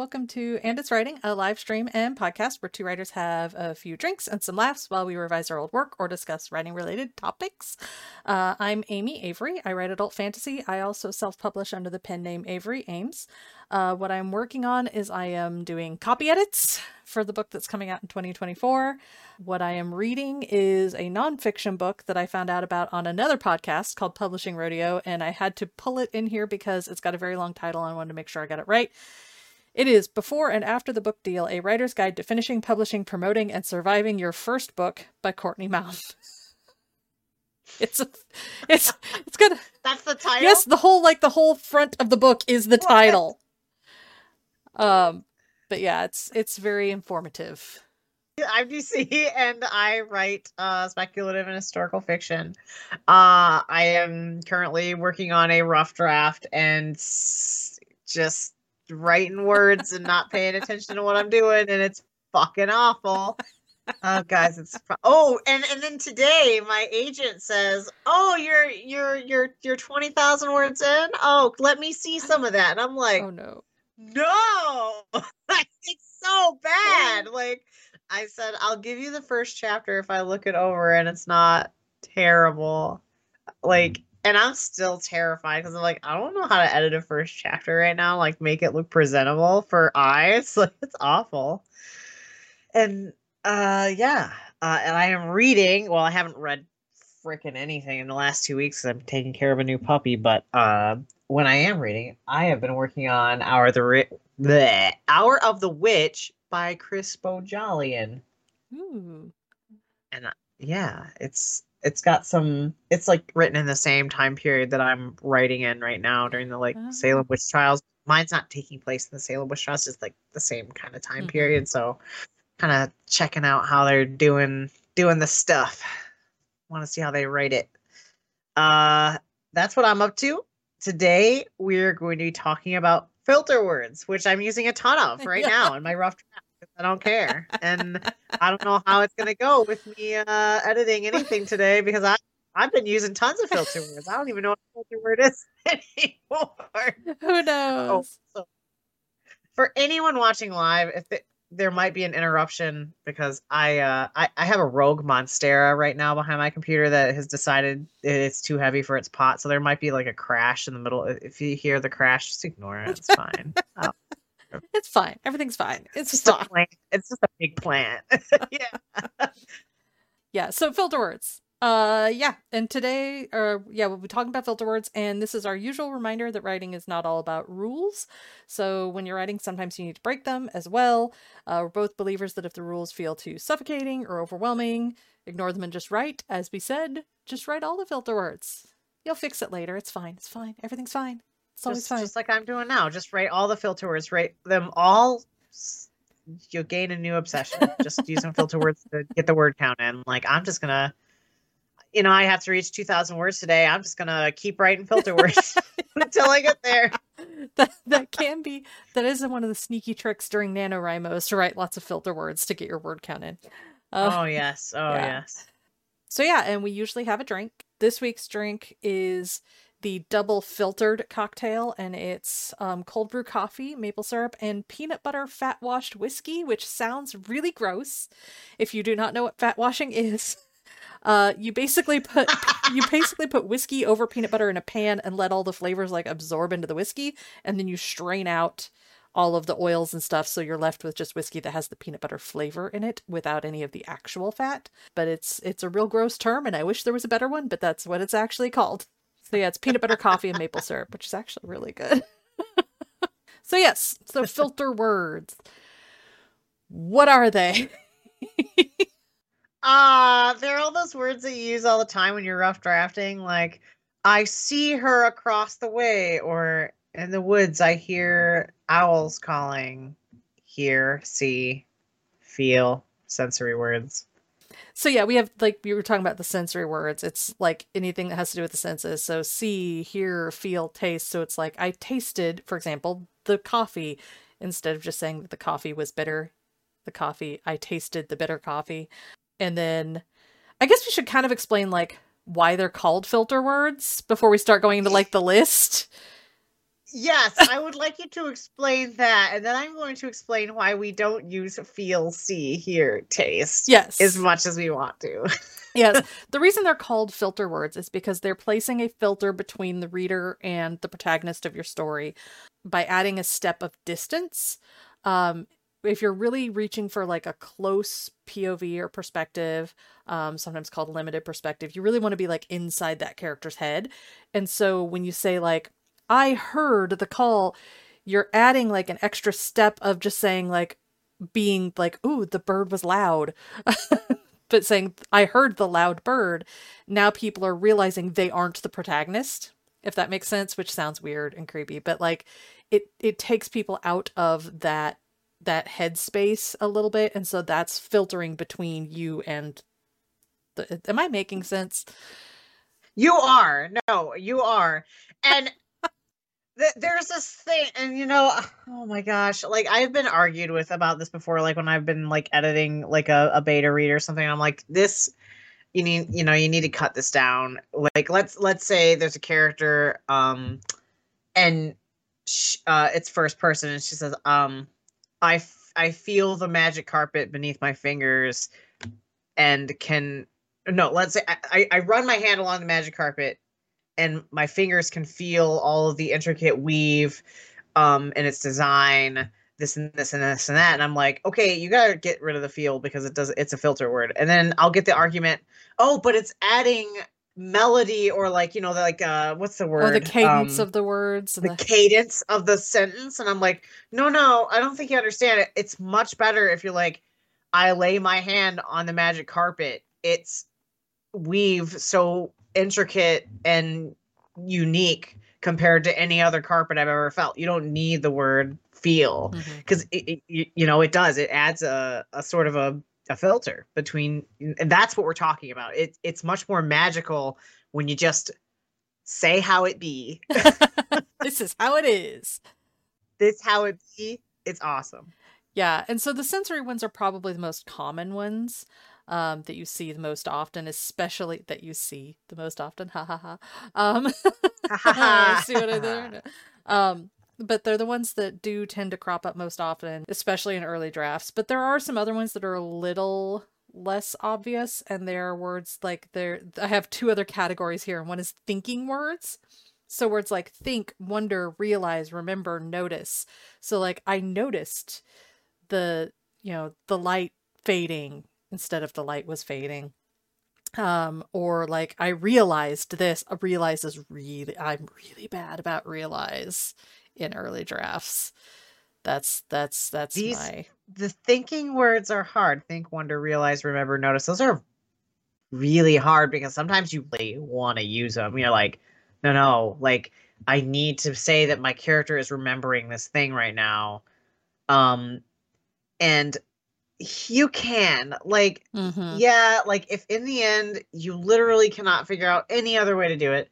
welcome to And It's Writing, a live stream and podcast where two writers have a few drinks and some laughs while we revise our old work or discuss writing related topics. Uh, I'm Amy Avery. I write adult fantasy. I also self publish under the pen name Avery Ames. Uh, what I'm working on is I am doing copy edits for the book that's coming out in 2024. What I am reading is a nonfiction book that I found out about on another podcast called Publishing Rodeo, and I had to pull it in here because it's got a very long title and I wanted to make sure I got it right. It is Before and After the Book Deal, a writer's guide to finishing, publishing, promoting, and surviving your first book by Courtney Maum. it's a, it's it's good. That's the title. Yes, the whole like the whole front of the book is the What? title. Um, but yeah, it's it's very informative. I'm DC and I write uh, speculative and historical fiction. Uh, I am currently working on a rough draft and s- just writing words and not paying attention to what I'm doing, and it's fucking awful. Oh, guys, it's oh, and and then today my agent says, "Oh, you're you're you're you're twenty thousand words in. Oh, let me see some of that." And I'm like, Oh no. no it's so bad like i said i'll give you the first chapter if i look it over and it's not terrible like and i'm still terrified because i'm like i don't know how to edit a first chapter right now like make it look presentable for eyes like it's awful and uh yeah uh and i am reading well i haven't read freaking anything in the last two weeks i'm taking care of a new puppy but uh when I am reading, I have been working on Hour of the Ri- bleh, Hour of the Witch by Chris Bohjalian. Ooh. And yeah, it's it's got some it's like written in the same time period that I'm writing in right now during the like Oh. Salem witch trials. Mine's not taking place in the Salem witch trials, it's like the same kind of time Mhm. period. So kind of checking out how they're doing doing the stuff. Want to see how they write it. Uh that's what I'm up to. Today we're going to be talking about filter words, which I'm using a ton of right Yeah. now in my rough draft. I don't care. And I don't know how it's gonna go with me uh, editing anything today because I I've been using tons of filter words. I don't even know what a filter word is anymore. Who Oh, knows? so for anyone watching live, if there might be an interruption because I, uh, I I have a Rogue Monstera right now behind my computer that has decided it's too heavy for its pot, so there might be like a crash in the middle. If you hear the crash, just ignore it. It's fine. It's fine. Everything's fine. It's it's just a plant. It's just a big plant. yeah. Yeah, so filter words. Uh yeah, and today uh yeah, we'll be talking about filter words and this is our usual reminder that writing is not all about rules. So when you're writing sometimes you need to break them as well. Uh we're both believers that if the rules feel too suffocating or overwhelming, ignore them and just write. As we said, just write all the filter words. You'll fix it later. It's fine. It's fine. Everything's fine. It's always just, fine. just like I'm doing now. Just write all the filter words, write them all. You'll gain a new obsession. just using filter words to get the word count in. Like I'm just gonna, you know, I have to reach 2,000 words today. I'm just gonna keep writing filter words until I get there. that that can be that is one of the sneaky tricks during NaNoWriMo is to write lots of filter words to get your word count in. Uh, oh yes, oh yeah. yes. So yeah, and we usually have a drink. This week's drink is the double filtered cocktail, and it's um, cold brew coffee, maple syrup, and peanut butter fat washed whiskey, which sounds really gross. If you do not know what fat washing is, uh, you basically put you basically put whiskey over peanut butter in a pan and let all the flavors like absorb into the whiskey, and then you strain out all of the oils and stuff so you're left with just whiskey that has the peanut butter flavor in it without any of the actual fat but it's it's a real gross term and i wish there was a better one but that's what it's actually called so yeah it's peanut butter coffee and maple syrup which is actually really good so yes so filter words what are they Ah, they're all those words that you use all the time when you're rough drafting, like I see her across the way, or in the woods I hear owls calling. Hear, see, feel, sensory words. So yeah, we have like we were talking about the sensory words. It's like anything that has to do with the senses. So see, hear, feel, taste. So it's like I tasted, for example, the coffee instead of just saying that the coffee was bitter. The coffee, I tasted the bitter coffee. And then I guess we should kind of explain like why they're called filter words before we start going into like the list. Yes, I would like you to explain that, and then I'm going to explain why we don't use feel, see, hear, taste. Yes. as much as we want to. yes. The reason they're called filter words is because they're placing a filter between the reader and the protagonist of your story by adding a step of distance. Um, if you're really reaching for like a close POV or perspective, um, sometimes called limited perspective, you really want to be like inside that character's head. And so when you say like, I heard the call, you're adding like an extra step of just saying like being like, ooh, the bird was loud. but saying I heard the loud bird, now people are realizing they aren't the protagonist, if that makes sense, which sounds weird and creepy, but like it it takes people out of that that headspace a little bit and so that's filtering between you and the am I making sense? You are. No, you are. And th- there's this thing and you know oh my gosh like i've been argued with about this before like when i've been like editing like a, a beta read or something i'm like this you need you know you need to cut this down. Like let's let's say there's a character um and uh it's first person and she says um i f- i feel the magic carpet beneath my fingers and can no let's say I, I run my hand along the magic carpet and my fingers can feel all of the intricate weave um and its design this and this and this and that. And i'm like okay you gotta get rid of the feel because it does it's a filter word. And then i'll get the argument oh but it's adding melody or like you know like uh what's the word or the cadence um, of the words the, the cadence of the sentence. And i'm like no no i don't think you understand it. It's much better if you're like i lay my hand on the magic carpet. It's weave so intricate and unique compared to any other carpet I've ever felt. You don't need the word feel because mm-hmm. you know it does. It adds a, a sort of a, a filter between, and that's what we're talking about. It, it's much more magical when you just say how it be. this is how it is. This how it be. It's awesome. Yeah, and so the sensory ones are probably the most common ones um, that you see the most often, especially that you see the most often. Ha ha ha. Um, see what I did? Um, but they're the ones that do tend to crop up most often, especially in early drafts. But there are some other ones that are a little less obvious, and there are words like there. I have two other categories here, and one is thinking words. So words like think, wonder, realize, remember, notice. So like I noticed the you know the light fading instead of the light was fading. Um or like i realized this I realize is really i'm really bad about realize in early drafts. That's that's that's These, my the thinking words are hard. Think wonder realize remember notice. Those are really hard because sometimes you really want to use them you're like no no like i need to say that my character is remembering this thing right now. Um and you can like mm-hmm. yeah like if in the end you literally cannot figure out any other way to do it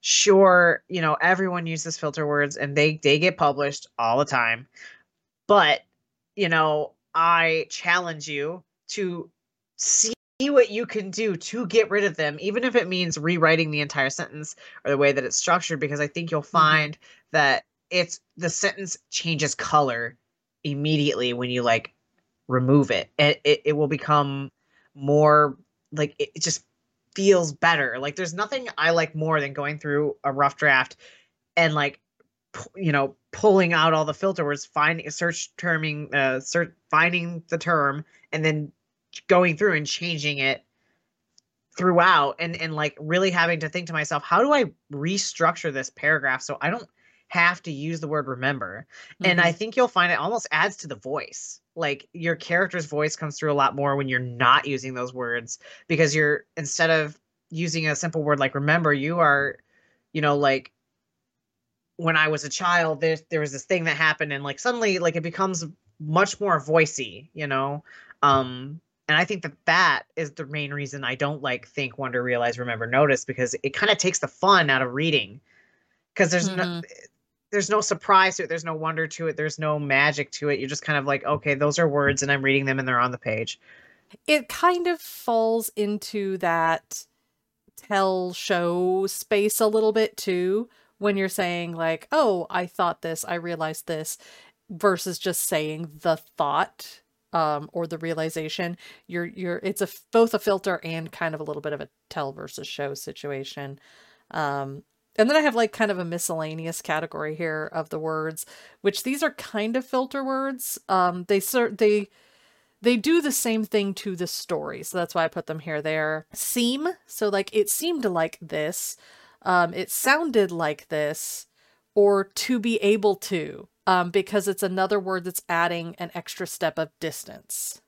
sure you know everyone uses filter words and they they get published all the time but you know i challenge you to see what you can do to get rid of them even if it means rewriting the entire sentence or the way that it's structured because i think you'll mm-hmm. find mm-hmm. that it's the sentence changes color immediately when you like remove it. It, it, it will become more like it, it just feels better. Like there's nothing i like more than going through a rough draft and like you know pulling out all the filter words finding search terming uh search finding the term and then going through and changing it throughout and and like really having to think to myself how do i restructure this paragraph so i don't have to use the word remember. Mm-hmm. And I mm-hmm. think you'll find it almost adds to the voice. Like your character's voice comes through a lot more when you're not using those words because you're instead of using a simple word like remember, you are, you know, like when I was a child, there there was this thing that happened and like suddenly like it becomes much more voicey, you know. Um and I think that that is the main reason I don't like think, wonder, realize, remember, notice because it kind of takes the fun out of reading because there's mm-hmm. no there's no surprise to it. There's no wonder to it. There's no magic to it. You're just kind of like, okay, those are words and I'm reading them and they're on the page. It kind of falls into that tell show space a little bit too, when you're saying like, "Oh, I thought this, I realized this," versus just saying the thought um, or the realization. You're you're it's a both a filter and kind of a little bit of a tell versus show situation. Um, and then I have like kind of a miscellaneous category here of the words, which these are kind of filter words. Um, they sort they they do the same thing to the story, so that's why I put them here. They're seem, so like it seemed like this, um, it sounded like this, or to be able to, um, because it's another word that's adding an extra step of distance.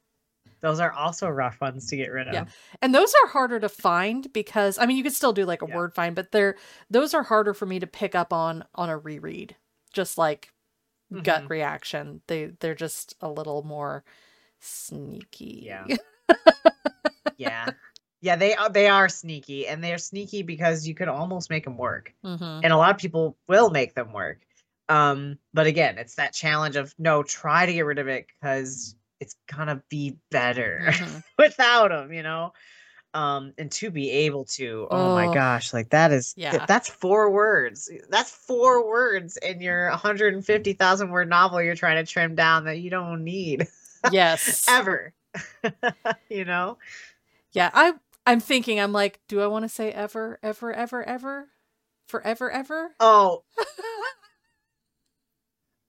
Those are also rough ones to get rid of. Yeah. And those are harder to find because I mean you could still do like a Yeah. word find, but they're those are harder for me to pick up on on a reread. Just like gut Mhm. reaction. They they're just a little more sneaky. Yeah. yeah. Yeah, they are they are sneaky and they're sneaky because you could almost make them work. hmm And a lot of people will make them work. Um but again, it's that challenge of no, try to get rid of it cuz it's to be better Mhm. without them, you know. Um and to be able to. Oh, Oh. my gosh, like that is Yeah. that's four words. That's four words in your 150,000 word novel you're trying to trim down that you don't need Yes. ever. you know? Yeah, I I'm thinking I'm like, do I want to say ever, ever, ever, ever? Forever, ever? Oh,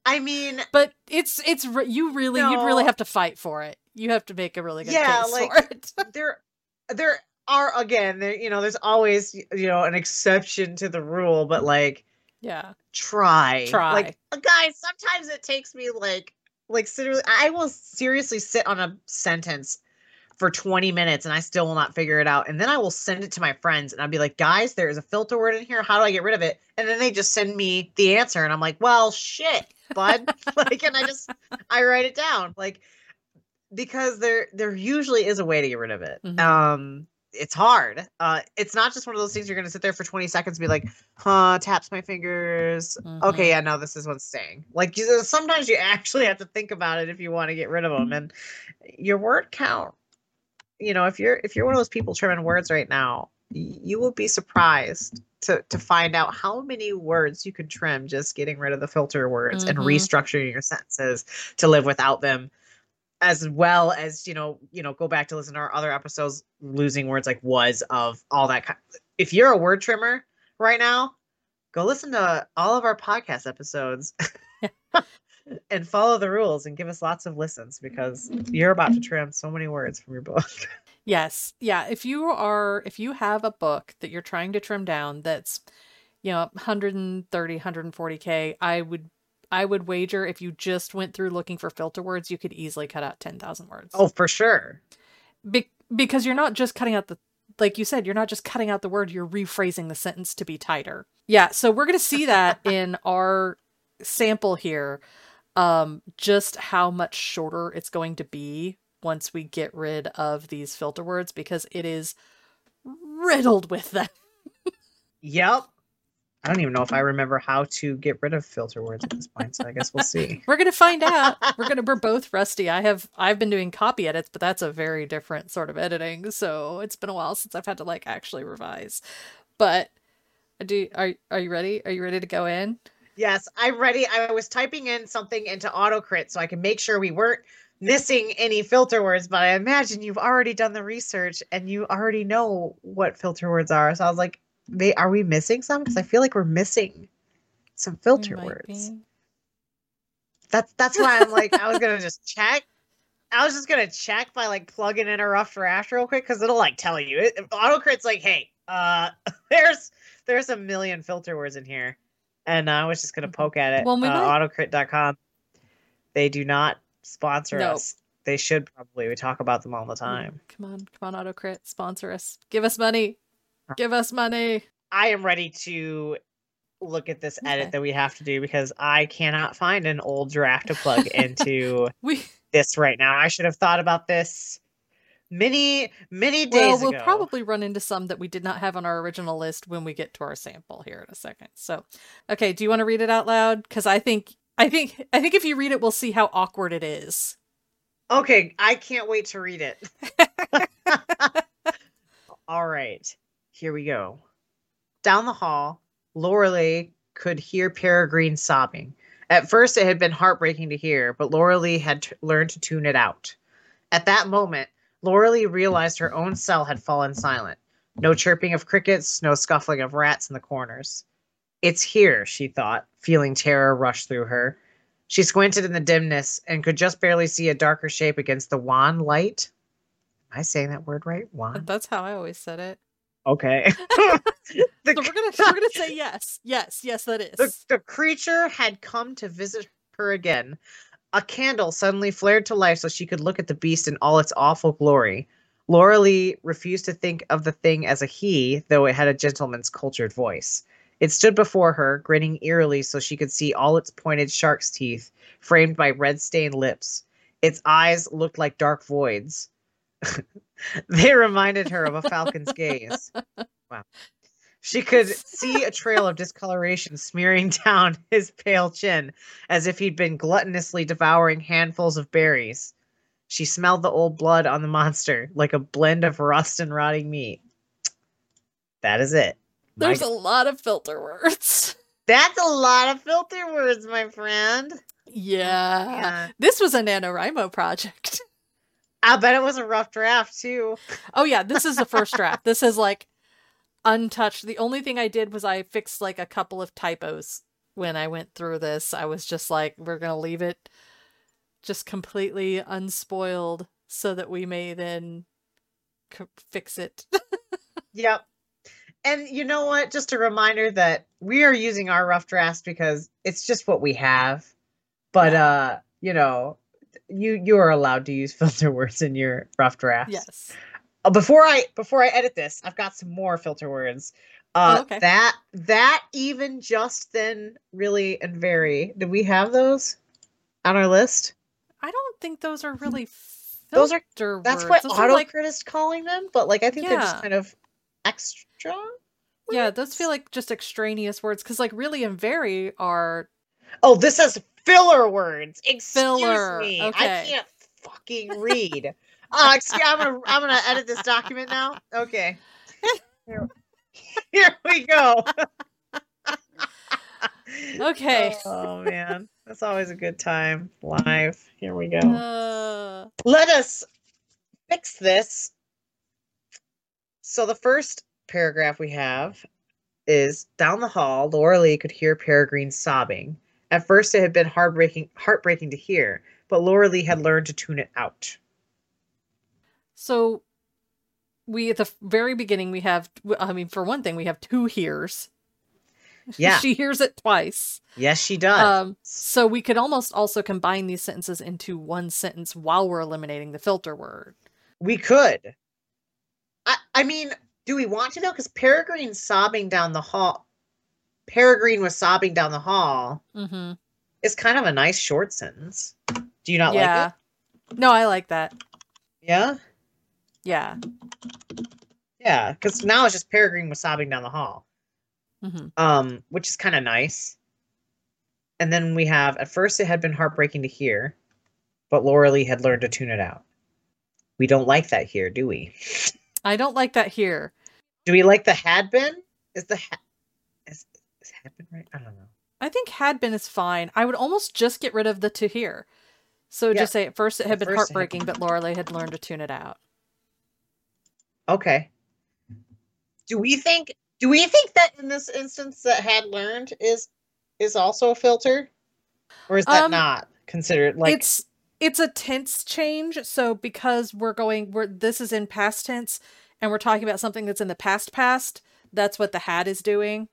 I mean, but it's it's you really you'd really have to fight for it. You have to make a really good Yeah, case like- for it. there there are again, there you know, there's always you know an exception to the rule, but like yeah. try. Try. Like uh, guys, sometimes it takes me like like seriously I will seriously sit on a sentence for 20 minutes and I still will not figure it out. And then I will send it to my friends and I'll be like, guys, there is a filter word in here. How do I get rid of it? And then they just send me the answer. And I'm like, well, shit, bud. like, and I just, I write it down. Like, because there, there usually is a way to get rid of it. Mhm. Um, it's hard. Uh, it's not just one of those things you're to sit there for 20 seconds and be like, huh, taps my fingers. Mhm. Okay, yeah, no, this is what's staying. Like, you, sometimes you actually have to think about it if you want to get rid of them. And your word count you know if you're if you're one of those people trimming words right now you will be surprised to to find out how many words you can trim just getting rid of the filter words and Mhm. restructuring your sentences to live without them as well as you know you know go back to listen to our other episodes losing words like was of all that kind if you're a word trimmer right now go listen to all of our podcast episodes and follow the rules and give us lots of listens because you're about to trim so many words from your book Yes. Yeah. If you are, if you have a book that you're trying to trim down that's, you know, 130, 140K, I would, I would wager if you just went through looking for filter words, you could easily cut out 10,000 words. Oh, for sure. Be- because you're not just cutting out the, like you said, you're not just cutting out the word, you're rephrasing the sentence to be tighter. Yeah. So we're going to see that in our sample here, um, just how much shorter it's going to be once we get rid of these filter words because it is riddled with them. Yep. I don't even know if I mm-hmm. remember how to get rid of filter words at this point, so I guess we'll see. We're gonna find out. We're gonna we're both rusty. I have I've been doing copy edits, but that's a very different sort of editing. So it's been a while since I've had to like actually revise. But do are are you ready? Are you ready to go in? Yes, I'm ready. I was typing in something into AutoCrit so I can make sure we weren't missing any filter words, but I imagine you've already done the research and you already know what filter words are. So I was like, they are we missing some? Because I feel like we're missing some filter words. be. That's that's why I'm like, I was gonna just check. I was just gonna check by like plugging in a rough draft real quick because it'll like tell you. It, AutoCrit's like, hey, uh, there's there's a million filter words in here, and uh, I was just gonna poke at it. Well, we uh, might- Autocrit.com. They do not sponsor No. us. They should probably. We talk about them all the time. Come on, come on, Autocrit, sponsor us. Give us money. Give us money. I am ready to look at this Okay. edit that we have to do because I cannot find an old draft to plug into. We this right now. I should have thought about this many, many well, days we'll ago. probably run into some that we did not have on our original list when we get to our sample here in a second. So, okay, do you want to read it out loud? Because I think, I think, I think if you read it, we'll see how awkward it is. Okay, I can't wait to read it. All right, here we go. Down the hall, Lorelei could hear Peregrine sobbing. At first, it had been heartbreaking to hear, but Laura Lee had t- learned to tune it out. At that moment, Laura Lee realized her own cell had fallen silent. No chirping of crickets, no scuffling of rats in the corners. It's here, she thought, feeling terror rush through her. She squinted in the dimness and could just barely see a darker shape against the wan light. Am I saying that word right? Wan? That's how I always said it. Okay. so we're gonna we're gonna say yes, yes, yes. That is. The, the creature had come to visit her again. A candle suddenly flared to life so she could look at the beast in all its awful glory. Laura Lee refused to think of the thing as a he, though it had a gentleman's cultured voice. It stood before her, grinning eerily so she could see all its pointed shark's teeth, framed by red stained lips. Its eyes looked like dark voids. they reminded her of a falcon's gaze. Wow. She could see a trail of discoloration smearing down his pale chin, as if he'd been gluttonously devouring handfuls of berries. She smelled the old blood on the monster, like a blend of rust and rotting meat. That is it. There's My... a lot of filter words. That's a lot of filter words, my friend. Yeah. yeah. This was a NaNoWriMo project. I bet it was a rough draft too. Oh yeah, this is the first draft. This is like untouched. The only thing I did was I fixed like a couple of typos when I went through this. I was just like, we're gonna leave it just completely unspoiled so that we may then c- fix it. yep. And you know what? Just a reminder that we are using our rough drafts because it's just what we have. But yeah. uh, you know, you you are allowed to use filter words in your rough drafts. Yes. Uh, before I before I edit this, I've got some more filter words. Uh, oh, okay. That that even just then really and very. Do we have those on our list? I don't think those are really. those are that's what those autocrit is calling them, but like I think yeah. they're just kind of extra. Words? Yeah, those feel like just extraneous words because like really and very are. Oh, this says filler words. Excuse filler. me, okay. I can't fucking read. Uh, excuse, I'm gonna I'm gonna edit this document now. Okay. Here, here we go. okay. Oh man, that's always a good time. Live. Here we go. Uh... Let us fix this. So the first paragraph we have is down the hall. Laura Lee could hear Peregrine sobbing. At first, it had been heartbreaking, heartbreaking to hear, but Laura Lee had learned to tune it out. So we at the very beginning we have I mean for one thing we have two hears. Yeah. she hears it twice. Yes, she does. Um so we could almost also combine these sentences into one sentence while we're eliminating the filter word. We could. I I mean, do we want to know cuz Peregrine's sobbing down the hall. Peregrine was sobbing down the hall. Mhm. It's kind of a nice short sentence. Do you not yeah. like it? No, I like that. Yeah. Yeah. Yeah, because now it's just Peregrine was sobbing down the hall, mm-hmm. um, which is kind of nice. And then we have at first it had been heartbreaking to hear, but Laura Lee had learned to tune it out. We don't like that here, do we? I don't like that here. Do we like the had been? Is the ha- is, is had been right? I don't know. I think had been is fine. I would almost just get rid of the to here. So yeah. just say at first it had at been heartbreaking, had... but Laura Lee had learned to tune it out. Okay. Do we think do we think that in this instance that had learned is is also a filter? Or is that um, not considered like it's it's a tense change, so because we're going we're this is in past tense and we're talking about something that's in the past past, that's what the had is doing.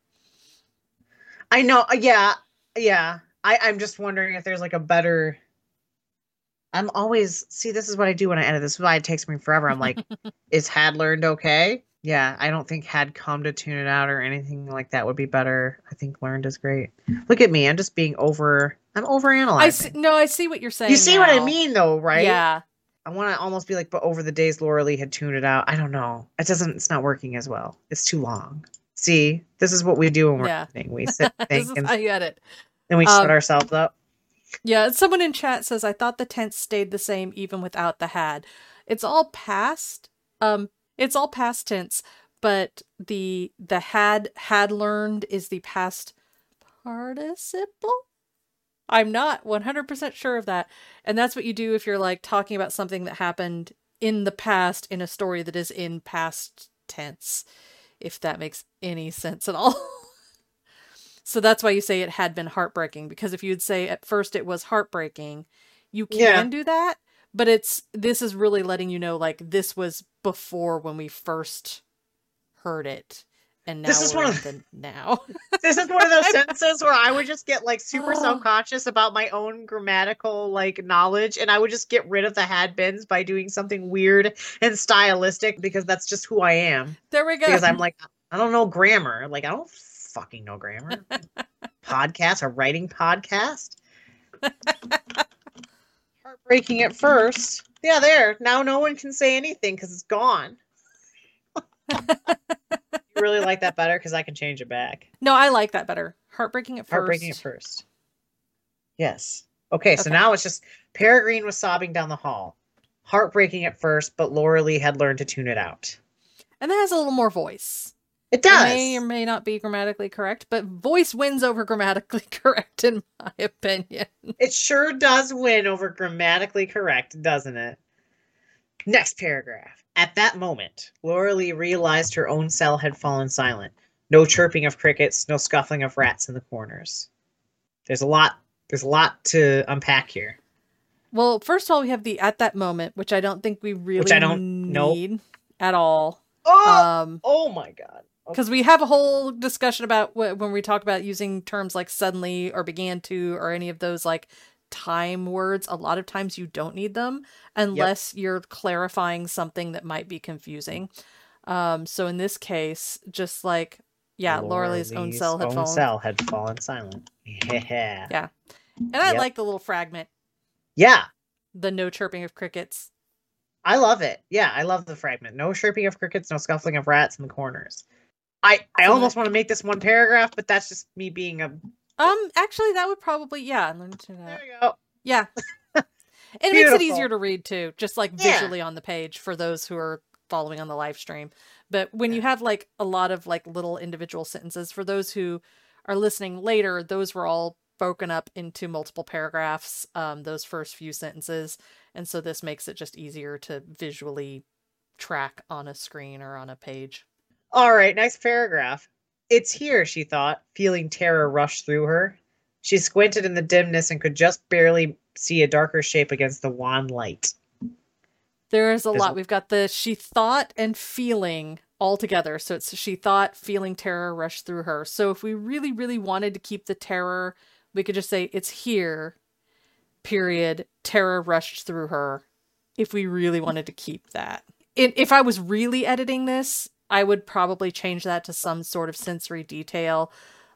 I know, uh, yeah, yeah. I, I'm just wondering if there's like a better I'm always see this is what I do when I edit. This is why it takes me forever. I'm like, is had learned okay? Yeah, I don't think had come to tune it out or anything like that would be better. I think learned is great. Look at me, I'm just being over. I'm overanalyzing. I see, no, I see what you're saying. You see now. what I mean, though, right? Yeah. I want to almost be like, but over the days Laura Lee had tuned it out. I don't know. It doesn't. It's not working as well. It's too long. See, this is what we do when we're yeah. editing. We sit, think, and, I get it. Then we um, shut ourselves up. Yeah, someone in chat says I thought the tense stayed the same even without the had. It's all past. Um it's all past tense, but the the had had learned is the past participle. I'm not 100% sure of that. And that's what you do if you're like talking about something that happened in the past in a story that is in past tense, if that makes any sense at all. so that's why you say it had been heartbreaking because if you'd say at first it was heartbreaking, you can Yeah. do that, but it's this is really letting you know like this was before when we first heard it. And now This is one of- the now. This is one of those sentences where I would just get like super Oh. self-conscious about my own grammatical like knowledge and I would just get rid of the had beens by doing something weird and stylistic because that's just who I am. there we go. Because I'm like I don't know grammar. Like I don't fucking know grammar. podcast, a writing podcast. Heartbreaking at first. Yeah, there. Now no one can say anything because it's gone. Really like that better because I can change it back. No, I like that better. Heartbreaking at first. Heartbreaking at first. Yes. Okay, so Okay. now it's just Peregrine was sobbing down the hall. Heartbreaking at first, but Laura Lee had learned to tune it out. And that has a little more voice. It It does. may or may not be grammatically correct, but voice wins over grammatically correct, in my opinion. It sure does win over grammatically correct, doesn't it? Next paragraph. At that moment, Laura Lee realized her own cell had fallen silent. No chirping of crickets, no scuffling of rats in the corners. There's a lot there's a lot to unpack here. Well, first of all, we have the at that moment, which I don't think we really which I don't- nope. need at all. Oh, Um, oh my god. because we have a whole discussion about wh- when we talk about using terms like suddenly or began to or any of those like time words a lot of times you don't need them unless you're clarifying something that might be confusing um so in this case just like yeah laura lee's own cell had own fallen cell had fallen silent. Yeah. Yeah. and i Yep. like the little fragment Yeah. the no chirping of crickets I love it. Yeah, I love the fragment. No chirping of crickets, no scuffling of rats in the corners. I I almost want to make this one paragraph, but that's just me being a. um actually that would probably yeah learn to There that. we go. yeah it makes it easier to read too just like Yeah. visually on the page for those who are following on the live stream but when you have like a lot of like little individual sentences for those who are listening later those were all broken up into multiple paragraphs um those first few sentences and so this makes it just easier to visually track on a screen or on a page All right, next paragraph. It's here, she thought, feeling terror rush through her. She squinted in the dimness and could just barely see a darker shape against the wan light. There is a There's lot. a- We've got the she thought and feeling all together. So it's she thought, feeling terror rush through her. So if we really, really wanted to keep the terror, we could just say it's here, period, terror rushed through her. If we really wanted to keep that. If I was really editing this, I would probably change that to some sort of sensory detail,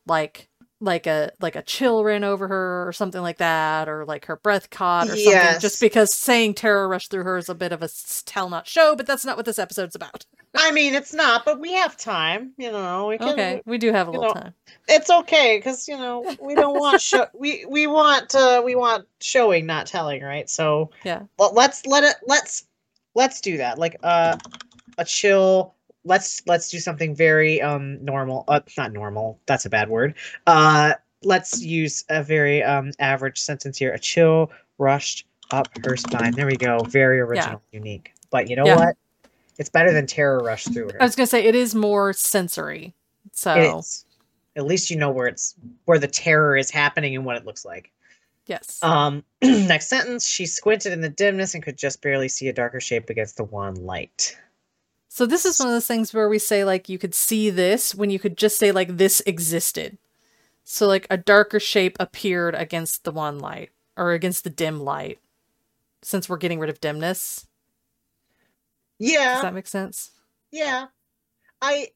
like like a like a chill ran over her or something like that, or like her breath caught or something. Just because saying terror rushed through her is a bit of a s- tell not show, but that's not what this episode's about. I mean, it's not, but we have time. You know, we can. Okay, we do have a little know, time. It's okay because you know we don't want show. we we want uh we want showing, not telling, right? So Yeah. Well, let's let it. Let's let's do that. Like uh, a chill. Let's let's do something very um normal. Uh, not normal. That's a bad word. Uh, let's use a very um average sentence here. A chill rushed up her spine. There we go. Very original, unique. But you know Yeah. what? It's better than terror rushed through her. I was gonna say it is more sensory. So. At least you know where it's where the terror is happening and what it looks like. yes. Um, next sentence. She squinted in the dimness and could just barely see a darker shape against the wan light. So this is one of those things where we say like you could see this when you could just say like this existed. So like a darker shape appeared against the one light or against the dim light. Since we're getting rid of dimness. Yeah. Does that make sense? yeah. I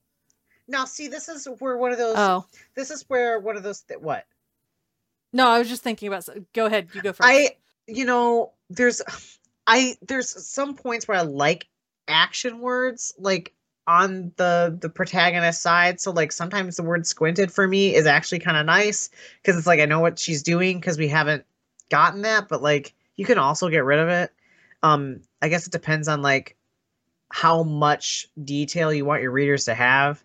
now see this is where one of those. Oh. This is where one of those. Th- what No, I was just thinking about go ahead, you go first. I, you know, there's, I there's some points where I like action words like on the the protagonist side. So like sometimes the word squinted for me is actually kind of nice because it's like I know what she's doing because we haven't gotten that, but like you can also get rid of it. Um, I guess it depends on like how much detail you want your readers to have.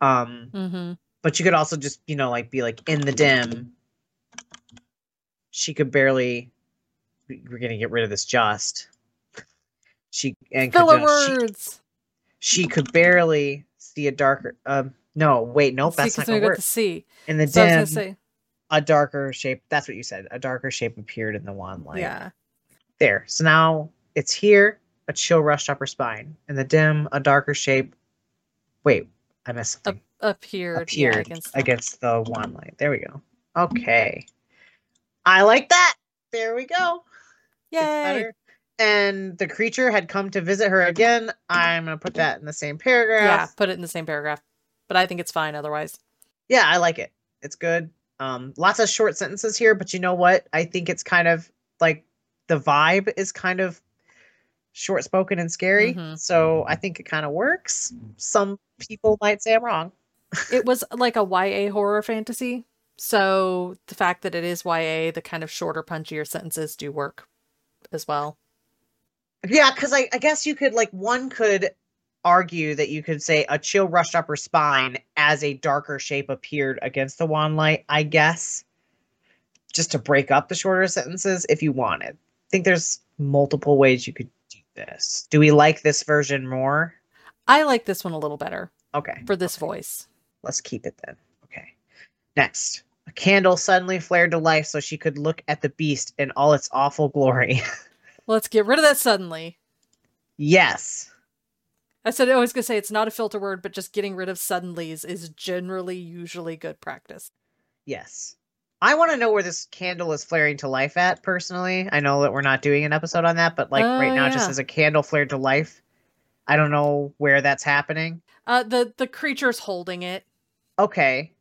Um, mm-hmm. but you could also just you know like be like in the dim. She could barely. We're gonna get rid of this just. She and could Filler she- words. she could barely see a darker um no wait nope that's because not gonna work. to see. in the So dim was gonna say, a darker shape that's what you said a darker shape appeared in the wand light. Yeah. there so now it's here a chill rushed up her spine. In the dim a darker shape wait i missed something. Appeared. yeah, appeared against against the wand light. There we go. Okay. I like that. There we go. Yay. And the creature had come to visit her again i'm gonna put that in the same paragraph Yeah, put it in the same paragraph. But I think it's fine otherwise. yeah i like it it's good um lots of short sentences here but you know what i think it's kind of like the vibe is kind of short spoken and scary Mhm. so i think it kind of works some people might say i'm wrong It was like a YA horror fantasy. So the fact that it is YA, the kind of shorter, punchier sentences do work as well. Yeah because I, I guess you could like one could argue that you could say a chill rushed up her spine as a darker shape appeared against the wan light i guess just to break up the shorter sentences if you wanted. I think there's multiple ways you could do this. Do we like this version more? I like this one a little better okay for this voice. let's keep it then. Okay next. A candle suddenly flared to life so she could look at the beast in all its awful glory Let's get rid of that suddenly. yes I said I was gonna say it's not a filter word, but just getting rid of suddenlies is generally usually good practice. Yes. I want to know where this candle is flaring to life at personally. I know that we're not doing an episode on that, but like Oh, right now, just as a candle flared to life, I don't know where that's happening. Uh the the creature's holding it. Okay.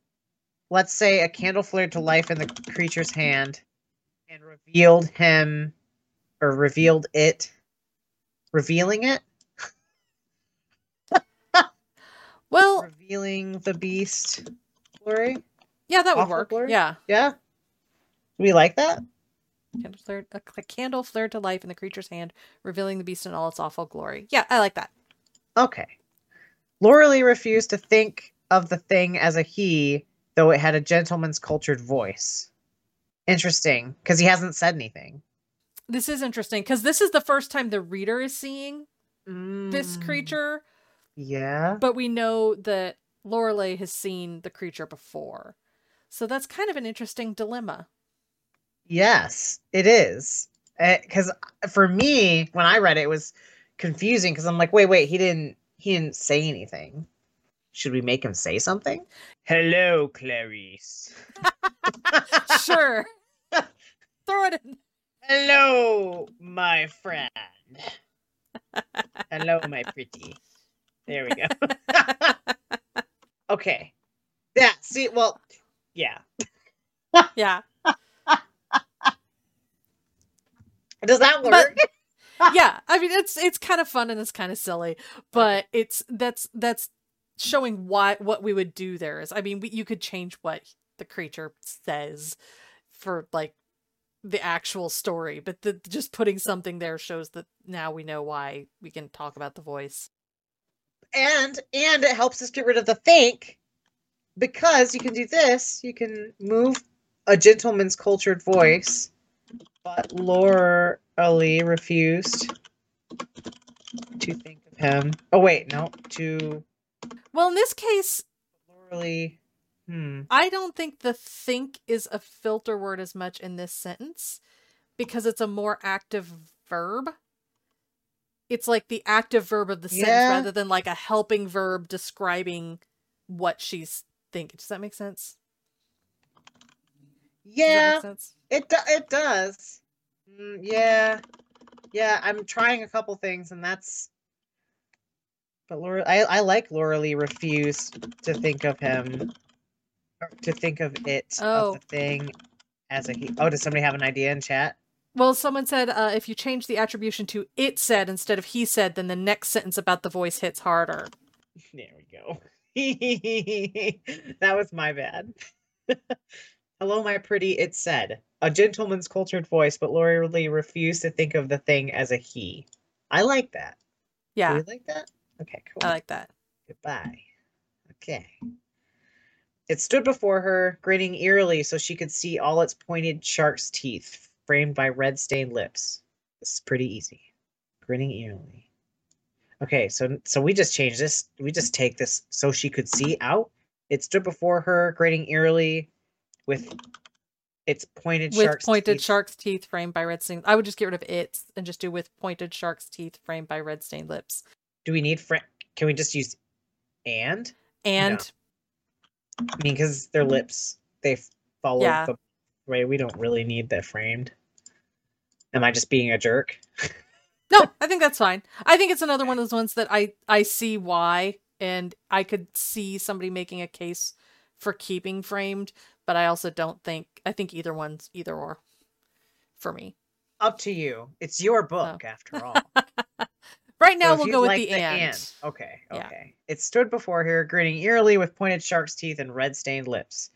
Let's say a candle flared to life in the creature's hand and revealed him or revealed it, revealing it, Well, revealing the beast. Glory. yeah, that would Awful work. glory? Yeah. Yeah. Do we like that? Candle flared, a, a candle flared to life in the creature's hand, revealing the beast in all its awful glory. Yeah, I like that. Okay. Laura Lee refused to think of the thing as a he, though it had a gentleman's cultured voice. Interesting, because he hasn't said anything. This is interesting because this is the first time the reader is seeing this Mm, creature, Yeah. but we know that Lorelei has seen the creature before. So that's kind of an interesting dilemma. Yes, it is. Because for me, when I read it, it was confusing because I'm like, wait, wait, he didn't, he didn't say anything. Should we make him say something? Hello, Clarice. Sure. Throw it in. Hello, my friend. Hello, my pretty. There we go. okay. Yeah, see, well, yeah. Yeah. Does that But- work? yeah i mean it's it's kind of fun and it's kind of silly but it's that's that's showing why what we would do there is i mean we, you could change what the creature says for like the actual story but the, just putting something there shows that now we know why we can talk about the voice and and it helps us get rid of the think because you can do this. You can move a gentleman's cultured voice, but Laura Lee refused to think of him. Oh wait, no, to well in this case Laura Lee. Hmm. i don't think the think is a filter word as much in this sentence because it's a more active verb it's like the active verb of the sentence Yeah. rather than like a helping verb describing what she's thinking. Does that make sense? Yeah, make sense? it do- it does. Mm, yeah, yeah. I'm trying a couple things, and that's. But Laura, I I like Laura Lee refused to think of him, to think of it Oh. of the thing as a he. Oh, does somebody have an idea in chat? Well, someone said uh, if you change the attribution to it said instead of he said, then the next sentence about the voice hits harder. There we go. that was my bad. Hello, my pretty. It said a gentleman's cultured voice, but Laura Lee refused to think of the thing as a he. I like that. Do Yeah, you like that? Okay, cool. I like that. Goodbye. Okay. It stood before her, grinning eerily so she could see all its pointed shark's teeth, framed by red stained lips. This is pretty easy. Grinning eerily. Okay, so so we just changed this. We just take this so she could see out. It stood before her, grinning eerily, with its pointed with shark's pointed teeth. shark's teeth framed by red stained. I would just get rid of its and just do with pointed shark's teeth framed by red stained lips. Do we need fra- Can we just use and? And I mean, because their mm-hmm. lips they follow Yeah. the way. We don't really need that framed. Am I just being a jerk? no, I think that's fine. I think it's another one of those ones that I I see why, and I could see somebody making a case for keeping framed, but I also don't think I think either one's either or for me. Up to you. It's your book, oh. after all. Right now So we'll go with like the, and. Okay, Yeah. okay. It stood before her, grinning eerily with pointed shark's teeth and red stained lips.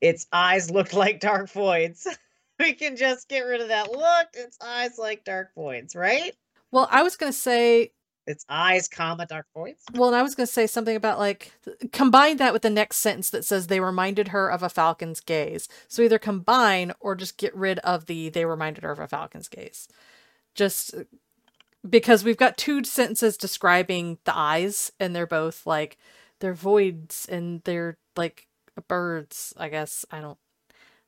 Its eyes looked like dark voids. we can just get rid of that look. Its eyes like dark voids, right? Well, I was gonna say Its eyes, comma, dark voids. Well, and I was going to say something about like combine that with the next sentence that says they reminded her of a falcon's gaze. So either combine or just get rid of the they reminded her of a falcon's gaze. Just uh, because we've got two sentences describing the eyes and they're both like they're voids and they're like birds, I guess. I don't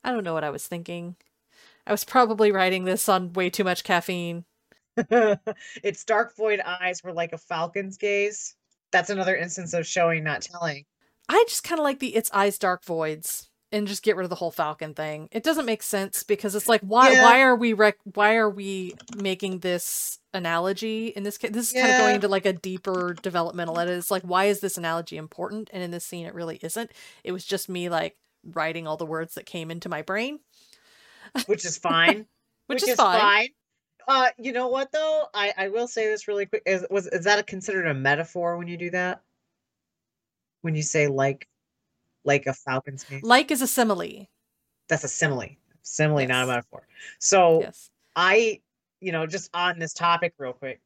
I don't know what I was thinking. I was probably writing this on way too much caffeine. its dark void eyes were like a falcon's gaze. That's another instance of showing, not telling. I just kind of like the its eyes dark voids and just get rid of the whole falcon thing. It doesn't make sense because it's like why Yeah. why are we rec- why are we making this analogy in this case? This is kind of going into like a deeper developmental edit. It's like why is this analogy important? And in this scene, it really isn't. It was just me like writing all the words that came into my brain, which is fine. which, is, fine. Uh, you know what though? I I will say this really quick. Is was is that a, considered a metaphor when you do that? When you say like, like a falcon's gaze, Like is a simile. that's a simile. Simile, not a metaphor. So Yes. I, you know, just on this topic real quick,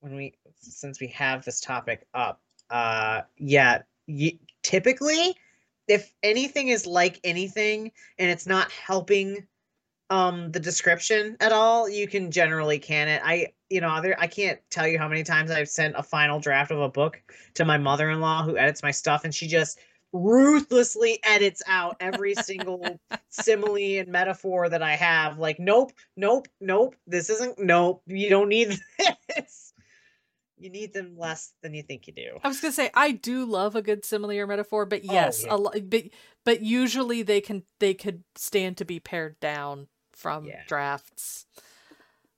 when we since we have this topic up, uh, yeah, typically, if anything is like anything and it's not helping um the description at all, you can generally can it. I, you know, there I can't tell you how many times I've sent a final draft of a book to my mother-in-law who edits my stuff and she just ruthlessly edits out every single simile and metaphor that I have. Like, nope, nope, nope. This isn't. Nope. You don't need this. You need them less than you think you do. I was gonna say I do love a good simile or metaphor, but yes, yeah. a lo- but but usually they can they could stand to be pared down from Yeah. drafts.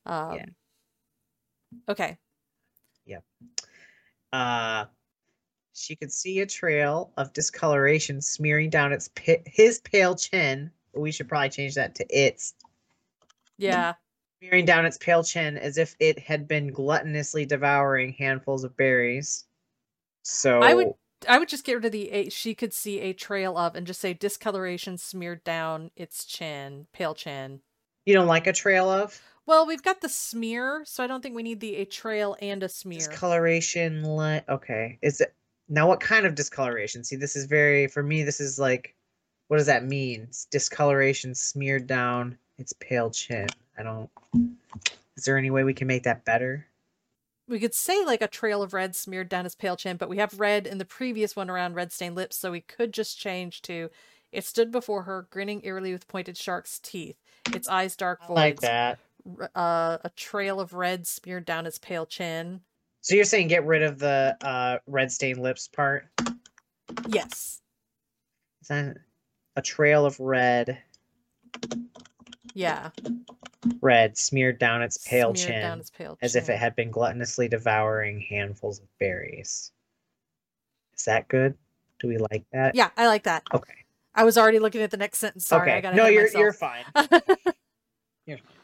Um, Okay. Yeah. Uh, she could see a trail of discoloration smearing down its pi- his pale chin. We should probably change that to its Yeah. smearing down its pale chin as if it had been gluttonously devouring handfuls of berries. So I would I would just get rid of the a, she could see a trail of and just say discoloration smeared down its chin, pale chin. You don't like a trail of Well, we've got the smear, so I don't think we need the a trail and a smear. discoloration. Li- okay, is it now? What kind of discoloration? See, this is very for me. This is like, what does that mean? It's discoloration smeared down its pale chin. I don't. Is there any way we can make that better? we could say like a trail of red smeared down his pale chin, but we have red in the previous one around red stained lips, so we could just change to it stood before her, grinning eerily with pointed shark's teeth, its eyes dark I voids, like that. uh, a trail of red smeared down its pale chin. So you're saying get rid of the uh, red stained lips part? Yes. Is that a trail of red, Yeah. red smeared down its pale smeared chin, its pale as if it had been gluttonously devouring handfuls of berries? Is that good? Do we like that? Yeah, I like that. Okay. I was already looking at the next sentence. Sorry, okay. I got no, you're myself. you're fine. You're fine.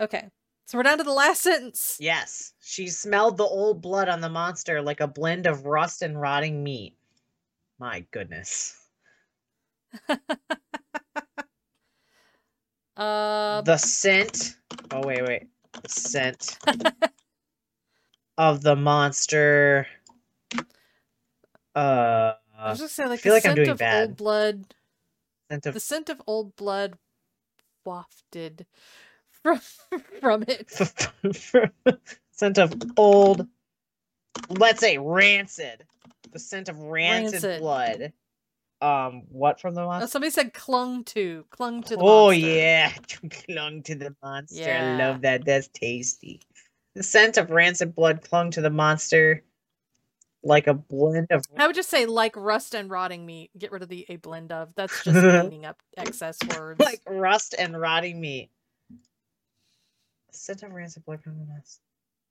Okay. So we're down to the last sentence. Yes, she smelled the old blood on the monster like a blend of rust and rotting meat. My goodness. Uh, the scent. Oh wait, wait. The scent of the monster. Uh, I was just saying, like feel the like I'm scent doing of bad. old blood. Scent of The scent of old blood wafted from from it. scent of old let's say rancid the scent of rancid, Rancid. blood um what from the Oh, monster somebody said clung to, clung to the oh monster. yeah clung to the monster i love that that's tasty the scent of rancid blood clung to the monster like a blend of I would just say like rust and rotting meat. Get rid of the a blend of. That's just cleaning up excess words. like rust and rotting meat of rancid blood clung to the monster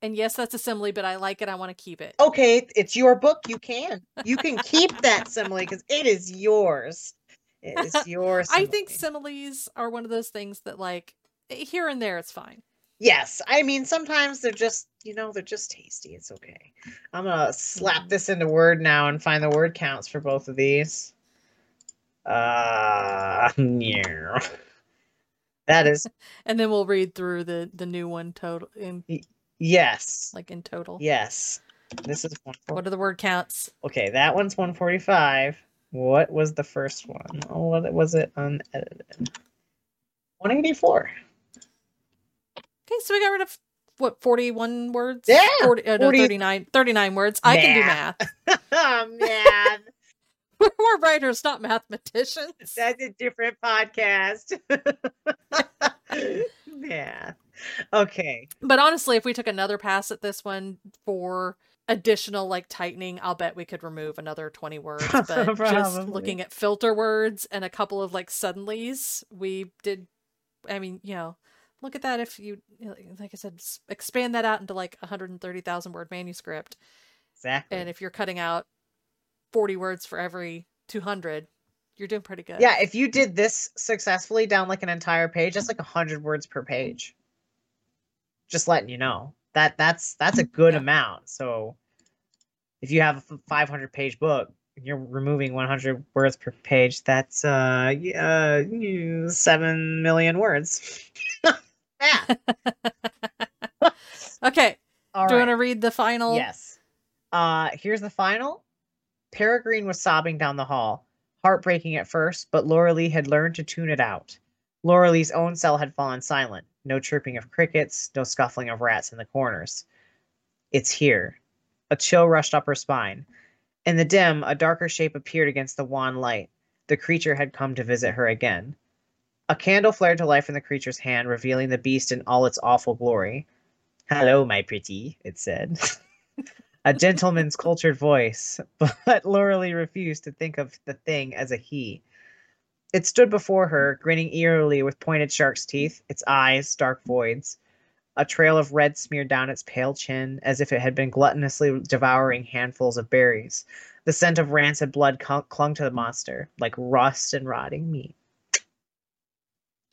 and yes, that's a simile, but I like it. I want to keep it. okay, it's your book. You can. You can keep that simile because it is yours. It is yours. I think similes are one of those things that like here and there it's fine. Yes. I mean, sometimes they're just, you know, they're just tasty. It's okay. I'm going to slap Mhm. this into Word now and find the word counts for both of these. Uh, yeah. That is, And then we'll read through the the new one total in yes. like in total. Yes. This is one. What are the word counts? Okay, that one's 145. What was the first one? Oh, what was it unedited? 184. Okay, so we got rid of what 41 words? Yeah, 40, uh, no, 40 39 39 words. I can do Math. math. oh, man. We're writers, not mathematicians. That's a different podcast. yeah. Okay. But honestly, if we took another pass at this one for additional like tightening, I'll bet we could remove another 20 words. But just looking at filter words and a couple of like suddenlies, we did I mean, you know, look at that if you like I said, expand that out into like a 130,000 word manuscript Exactly. and if you're cutting out 40 words for every 200, you're doing pretty good. yeah, if you did this successfully down like an entire page, that's like 100 words per page. Just letting you know. That that's that's a good Yeah. amount. So if you have a 500 page book, you're removing 100 words per page. That's uh, y- uh 7 million words. yeah. Okay, All do you want to read the final? Yes. Uh here's the final. Peregrine was sobbing down the hall, heartbreaking at first, but Laura Lee had learned to tune it out. Laura Lee's own cell had fallen silent. No chirping of crickets, no scuffling of rats in the corners. It's here. A chill rushed up her spine. In the dim, a darker shape appeared against the wan light. The creature had come to visit her again. A candle flared to life in the creature's hand, revealing the beast in all its awful glory. Hello, my pretty, it said. a gentleman's cultured voice, but Lee refused to think of the thing as a he. It stood before her, grinning eerily with pointed shark's teeth, its eyes dark voids. A trail of red smeared down its pale chin, as if it had been gluttonously devouring handfuls of berries. The scent of rancid blood clung to the monster, like rust and rotting meat.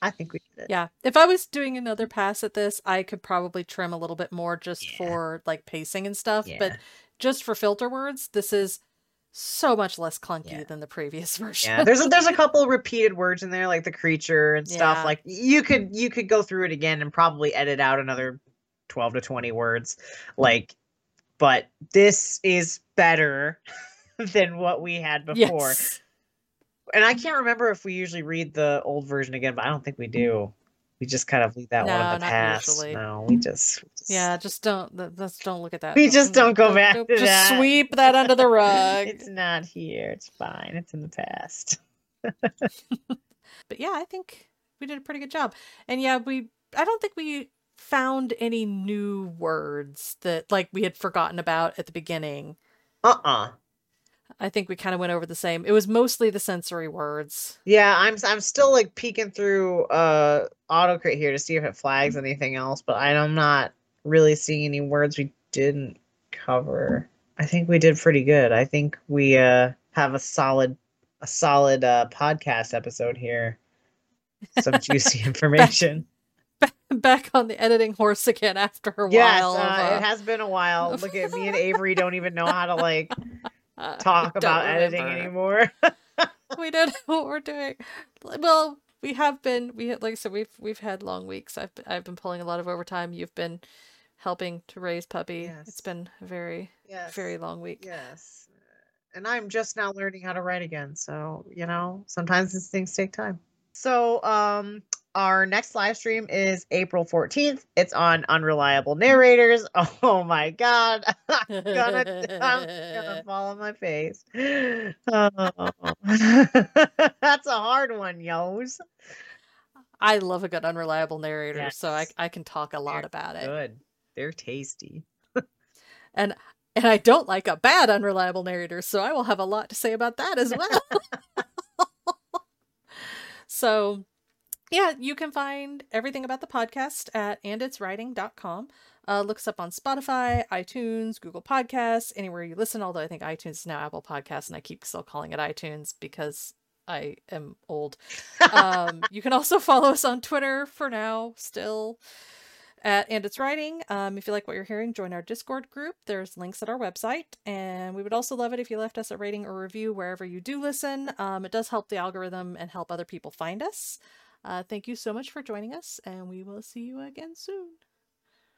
I think we did it. Yeah. If I was doing another pass at this, I could probably trim a little bit more just Yeah. for like pacing and stuff. Yeah. But just for filter words, this is so much less clunky Yeah. than the previous version. Yeah, there's a, there's a couple repeated words in there, like the creature and stuff. Yeah. Like you could you could go through it again and probably edit out another twelve to twenty words. Like, but this is better than what we had before. Yes. And I can't remember if we usually read the old version again, but I don't think we do. We just kind of leave that one in the past. usually. No, we just, we just- Yeah, just don't just don't look at that. We just don't go back to just that. sweep that under the rug. it's not here. It's fine. It's in the past. but yeah, I think we did a pretty good job. And yeah, we I don't think we found any new words that like we had forgotten about at the beginning. Uh uh I think we kind of went over the same. It was mostly the sensory words. Yeah, I'm I'm still like peeking through uh autocrit here to see if it flags anything else, but I'm not really seeing any words we didn't cover. I think we did pretty good. I think we uh have a solid a solid uh podcast episode here. Some juicy information. Back on the editing horse again after a yes, while. uh, of, it has been a while. Look at me and Avery don't even know how to like uh, talk about editing anymore. we don't know what we're doing. Well, we have been. We like I said, we've we've had long weeks. I've been, I've been pulling a lot of overtime. You've been helping to raise puppy. Yes. It's been a very yes. very long week. Yes. and I'm just now learning how to write again. So, you know, sometimes these things take time. So, um, our next live stream is April 14th. It's on Unreliable Narrators. Oh my god. I'm gonna, I'm gonna fall on my face. Oh. That's a hard one, yos. I love a good unreliable narrator, so I I can talk a lot They're about it. Good. They're tasty. And and I don't like a bad unreliable narrator, so I will have a lot to say about that as well. so yeah, you can find everything about the podcast at anditswriting.com. Uh, look us up on Spotify, iTunes, Google Podcasts, anywhere you listen. Although I think iTunes is now Apple Podcasts, and I keep still calling it iTunes because I am old. Um, you can also follow us on Twitter for now, still at and it's writing. Um, if you like what you're hearing, join our Discord group. There's links at our website, and we would also love it if you left us a rating or review wherever you do listen. Um, it does help the algorithm and help other people find us. Uh, thank you so much for joining us, and we will see you again soon.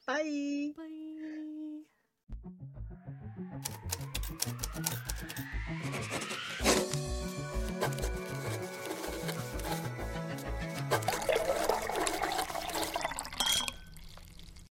Bye. Bye.